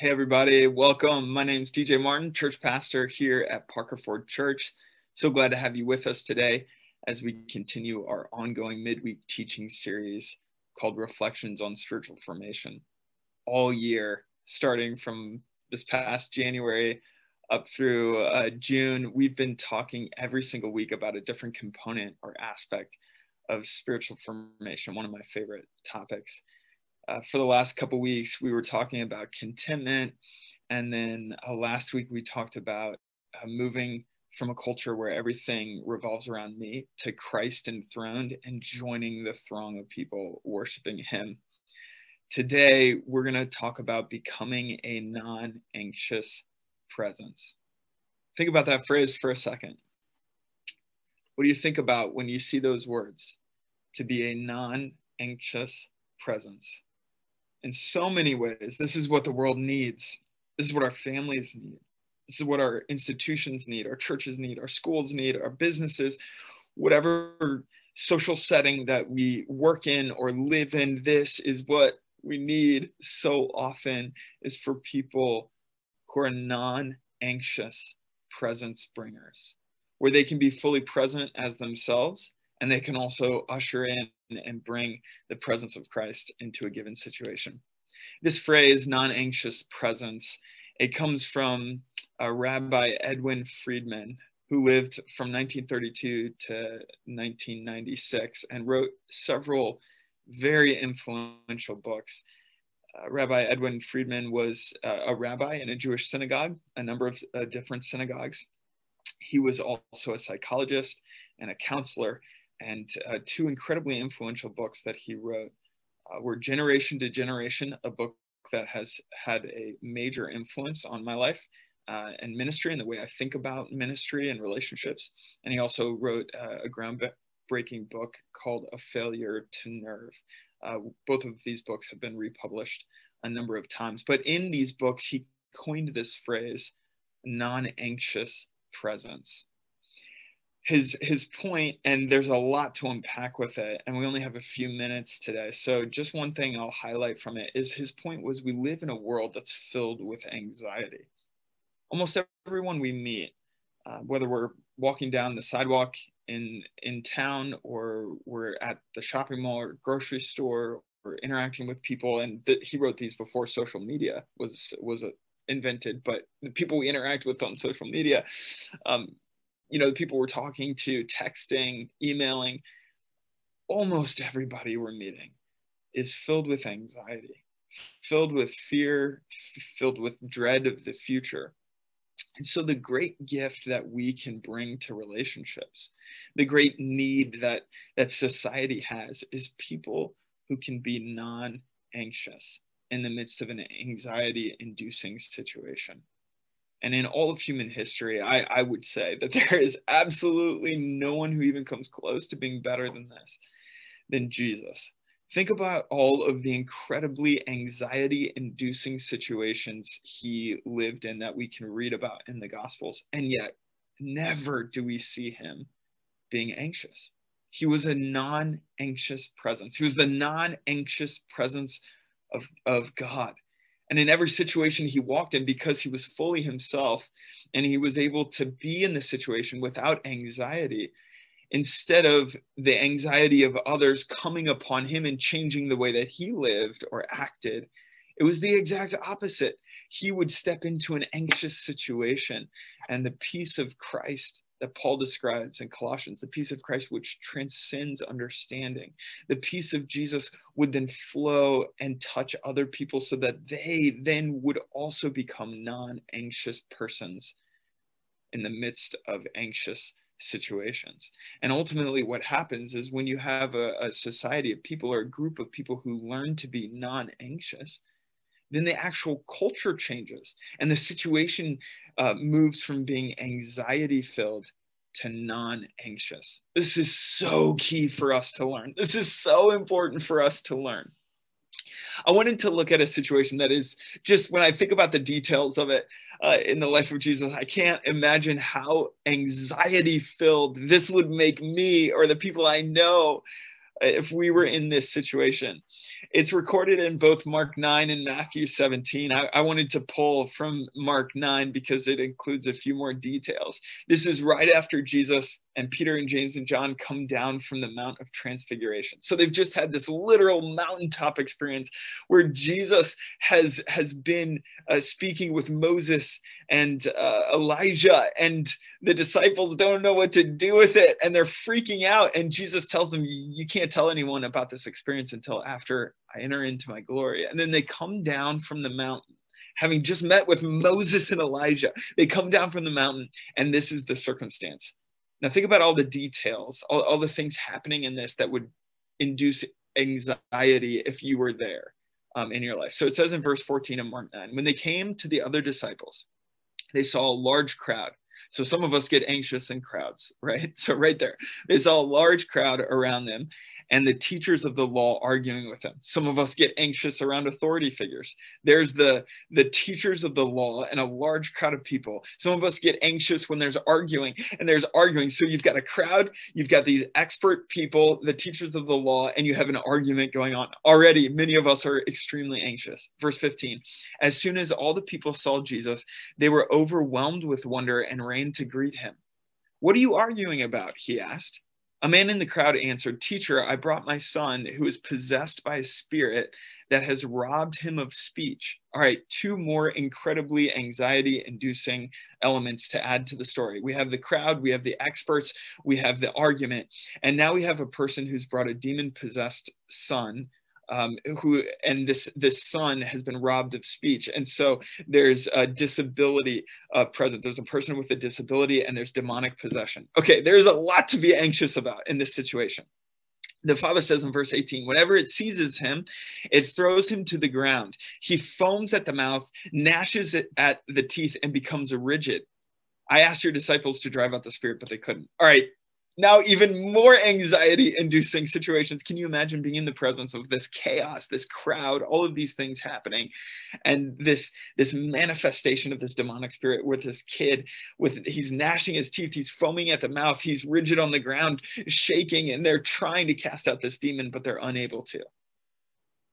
Hey, everybody, welcome. My name is DJ Martin, church pastor here at Parker Ford Church. So glad to have you with us today as we continue our ongoing midweek teaching series called Reflections on Spiritual Formation. All year, starting from this past January up through uh, June, we've been talking every single week about a different component or aspect of spiritual formation, one of my favorite topics uh, for the last couple weeks, we were talking about contentment. And then uh, last week, we talked about uh, moving from a culture where everything revolves around me to Christ enthroned and joining the throng of people worshiping Him. Today, we're going to talk about becoming a non anxious presence. Think about that phrase for a second. What do you think about when you see those words? To be a non anxious presence in so many ways. This is what the world needs. This is what our families need. This is what our institutions need, our churches need, our schools need, our businesses, whatever social setting that we work in or live in. This is what we need so often is for people who are non anxious presence bringers, where they can be fully present as themselves and they can also usher in and bring the presence of Christ into a given situation. This phrase, non anxious presence, it comes from Rabbi Edwin Friedman, who lived from 1932 to 1996 and wrote several very influential books. Uh, rabbi Edwin Friedman was uh, a rabbi in a Jewish synagogue, a number of uh, different synagogues. He was also a psychologist and a counselor, and uh, two incredibly influential books that he wrote uh, were Generation to Generation, a book that has had a major influence on my life uh, and ministry and the way I think about ministry and relationships. And he also wrote uh, a groundbreaking book called A Failure to Nerve. Uh, both of these books have been republished a number of times. But in these books, he coined this phrase non anxious presence his his point and there's a lot to unpack with it and we only have a few minutes today. So just one thing i'll highlight from it is his point was we live in a world that's filled with anxiety. Almost everyone we meet uh, whether we're walking down the sidewalk in in town or we're at the shopping mall or grocery store or interacting with people and th- he wrote these before social media was was a, invented but the people we interact with on social media um, you know, the people we're talking to, texting, emailing, almost everybody we're meeting is filled with anxiety, filled with fear, filled with dread of the future. And so, the great gift that we can bring to relationships, the great need that, that society has, is people who can be non anxious in the midst of an anxiety inducing situation. And in all of human history, I, I would say that there is absolutely no one who even comes close to being better than this, than Jesus. Think about all of the incredibly anxiety inducing situations he lived in that we can read about in the Gospels. And yet, never do we see him being anxious. He was a non anxious presence, he was the non anxious presence of, of God. And in every situation he walked in, because he was fully himself and he was able to be in the situation without anxiety, instead of the anxiety of others coming upon him and changing the way that he lived or acted, it was the exact opposite. He would step into an anxious situation, and the peace of Christ that Paul describes in Colossians, the peace of Christ which transcends understanding. The peace of Jesus would then flow and touch other people so that they then would also become non anxious persons in the midst of anxious situations. And ultimately, what happens is when you have a, a society of people or a group of people who learn to be non anxious, then the actual culture changes and the situation uh, moves from being anxiety filled to non anxious. This is so key for us to learn. This is so important for us to learn. I wanted to look at a situation that is just when I think about the details of it uh, in the life of Jesus, I can't imagine how anxiety filled this would make me or the people I know if we were in this situation. It's recorded in both Mark 9 and Matthew 17. I, I, wanted to pull from Mark 9 because it includes a few more details. This is right after Jesus and Peter and James and John come down from the Mount of Transfiguration. So they've just had this literal mountaintop experience where Jesus has, has been uh, speaking with Moses and uh, Elijah, and the disciples don't know what to do with it, and they're freaking out. And Jesus tells them, You can't tell anyone about this experience until after I enter into my glory. And then they come down from the mountain having just met with Moses and Elijah. They come down from the mountain, and this is the circumstance. Now, think about all the details, all, all the things happening in this that would induce anxiety if you were there um, in your life. So it says in verse 14 of Mark 9 when they came to the other disciples, they saw a large crowd so some of us get anxious in crowds, right? So right there, they saw a large crowd around them and the teachers of the law arguing with them. Some of us get anxious around authority figures. There's the the teachers of the law and a large crowd of people. Some of us get anxious when there's arguing and there's arguing. So you've got a crowd, you've got these expert people, the teachers of the law, and you have an argument going on. Already, many of us are extremely anxious. Verse 15. As soon as all the people saw Jesus, they were overwhelmed with wonder and ran to greet him. What are you arguing about? He asked. A man in the crowd answered, Teacher, I brought my son who is possessed by a spirit that has robbed him of speech. All right, two more incredibly anxiety inducing elements to add to the story. We have the crowd, we have the experts, we have the argument, and now we have a person who's brought a demon possessed son um, who and this this son has been robbed of speech. And so there's a disability uh, present. There's a person with a disability and there's demonic possession. Okay there's a lot to be anxious about in this situation. The father says in verse 18 whenever it seizes him it throws him to the ground. He foams at the mouth gnashes it at the teeth and becomes rigid. I asked your disciples to drive out the spirit but they couldn't. All right now even more anxiety inducing situations. Can you imagine being in the presence of this chaos this crowd all of these things happening and this this manifestation of this demonic spirit with this kid with he's gnashing his teeth he's foaming at the mouth he's rigid on the ground shaking and they're trying to cast out this demon but they're unable to.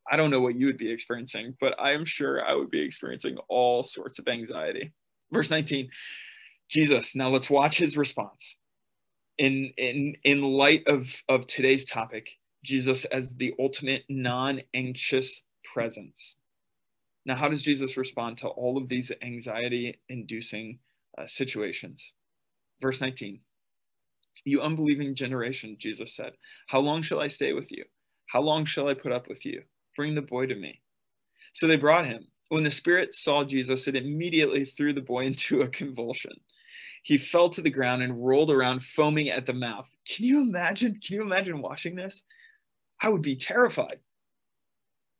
I don't know what you would be experiencing but i am sure i would be experiencing all sorts of anxiety. Verse 19 jesus now let's watch his response in in in light of of today's topic jesus as the ultimate non-anxious presence. Now how does jesus respond to all of these anxiety inducing uh, situations? Verse 19 you unbelieving generation jesus said how long shall i stay with you? How long shall i put up with you? Bring the boy to me. So they brought him. When the spirit saw jesus it immediately threw the boy into a convulsion he fell to the ground and rolled around, foaming at the mouth. Can you imagine? Can you imagine watching this? I would be terrified.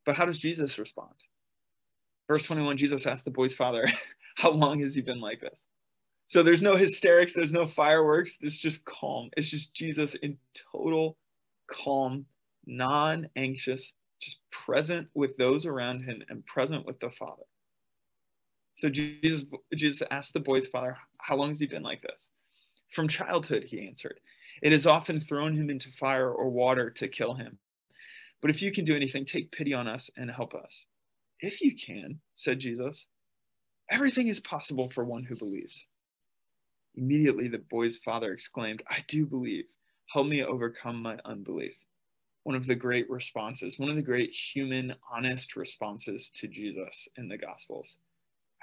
But how does Jesus respond? Verse 21 Jesus asked the boy's father, How long has he been like this? So there's no hysterics, there's no fireworks. There's just calm. It's just Jesus in total calm, non anxious, just present with those around him and present with the Father. So Jesus, Jesus asked the boy's father, How long has he been like this? From childhood, he answered. It has often thrown him into fire or water to kill him. But if you can do anything, take pity on us and help us. If you can, said Jesus, everything is possible for one who believes. Immediately, the boy's father exclaimed, I do believe. Help me overcome my unbelief. One of the great responses, one of the great human, honest responses to Jesus in the Gospels.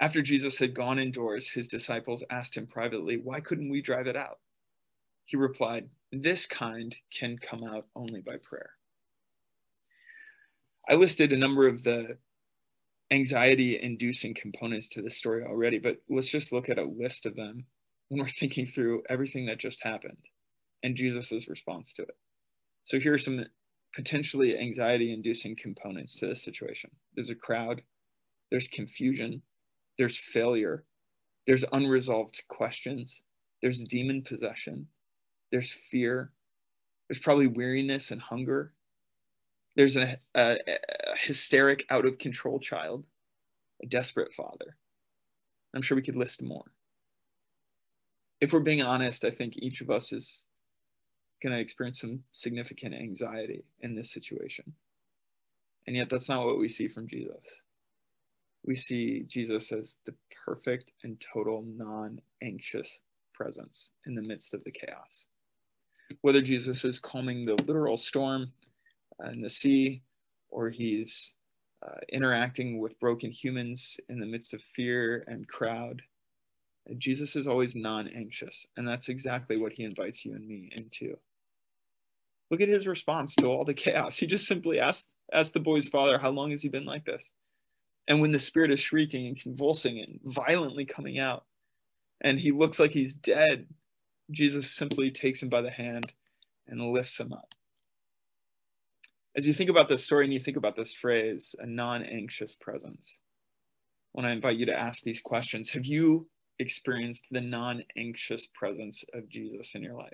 After Jesus had gone indoors, his disciples asked him privately, Why couldn't we drive it out? He replied, This kind can come out only by prayer. I listed a number of the anxiety inducing components to this story already, but let's just look at a list of them when we're thinking through everything that just happened and Jesus' response to it. So here are some potentially anxiety inducing components to this situation. There's a crowd, there's confusion, there's failure, there's unresolved questions, there's demon possession, there's fear, there's probably weariness and hunger, there's a, a, a hysteric, out of control child, a desperate father. I'm sure we could list more. If we're being honest, I think each of us is going to experience some significant anxiety in this situation. And yet, that's not what we see from Jesus. We see Jesus as the perfect and total non anxious presence in the midst of the chaos. Whether Jesus is calming the literal storm in the sea, or he's uh, interacting with broken humans in the midst of fear and crowd, Jesus is always non anxious. And that's exactly what he invites you and me into. Look at his response to all the chaos. He just simply asked, asked the boy's father, How long has he been like this? And when the spirit is shrieking and convulsing and violently coming out, and he looks like he's dead, Jesus simply takes him by the hand and lifts him up. As you think about this story and you think about this phrase, a non anxious presence, when I invite you to ask these questions, have you experienced the non anxious presence of Jesus in your life?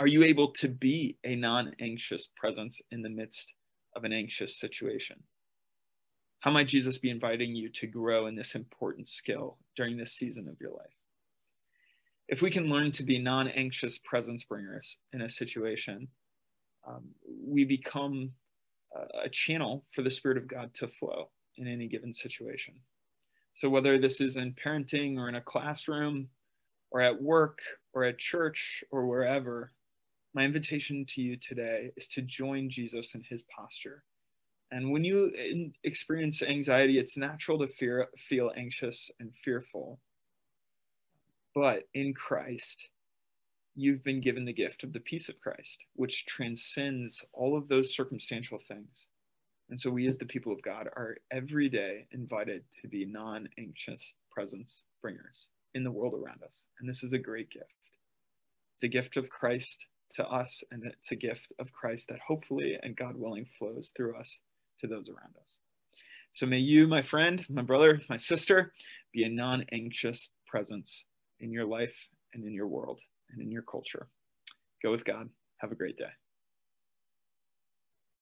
Are you able to be a non anxious presence in the midst of an anxious situation? How might Jesus be inviting you to grow in this important skill during this season of your life? If we can learn to be non anxious presence bringers in a situation, um, we become a channel for the Spirit of God to flow in any given situation. So, whether this is in parenting or in a classroom or at work or at church or wherever, my invitation to you today is to join Jesus in his posture. And when you uh, experience anxiety, it's natural to fear, feel anxious and fearful. But in Christ, you've been given the gift of the peace of Christ, which transcends all of those circumstantial things. And so we, as the people of God, are every day invited to be non anxious presence bringers in the world around us. And this is a great gift. It's a gift of Christ to us, and it's a gift of Christ that hopefully and God willing flows through us to those around us. So may you, my friend, my brother, my sister, be a non anxious presence in your life and in your world and in your culture. Go with God. Have a great day.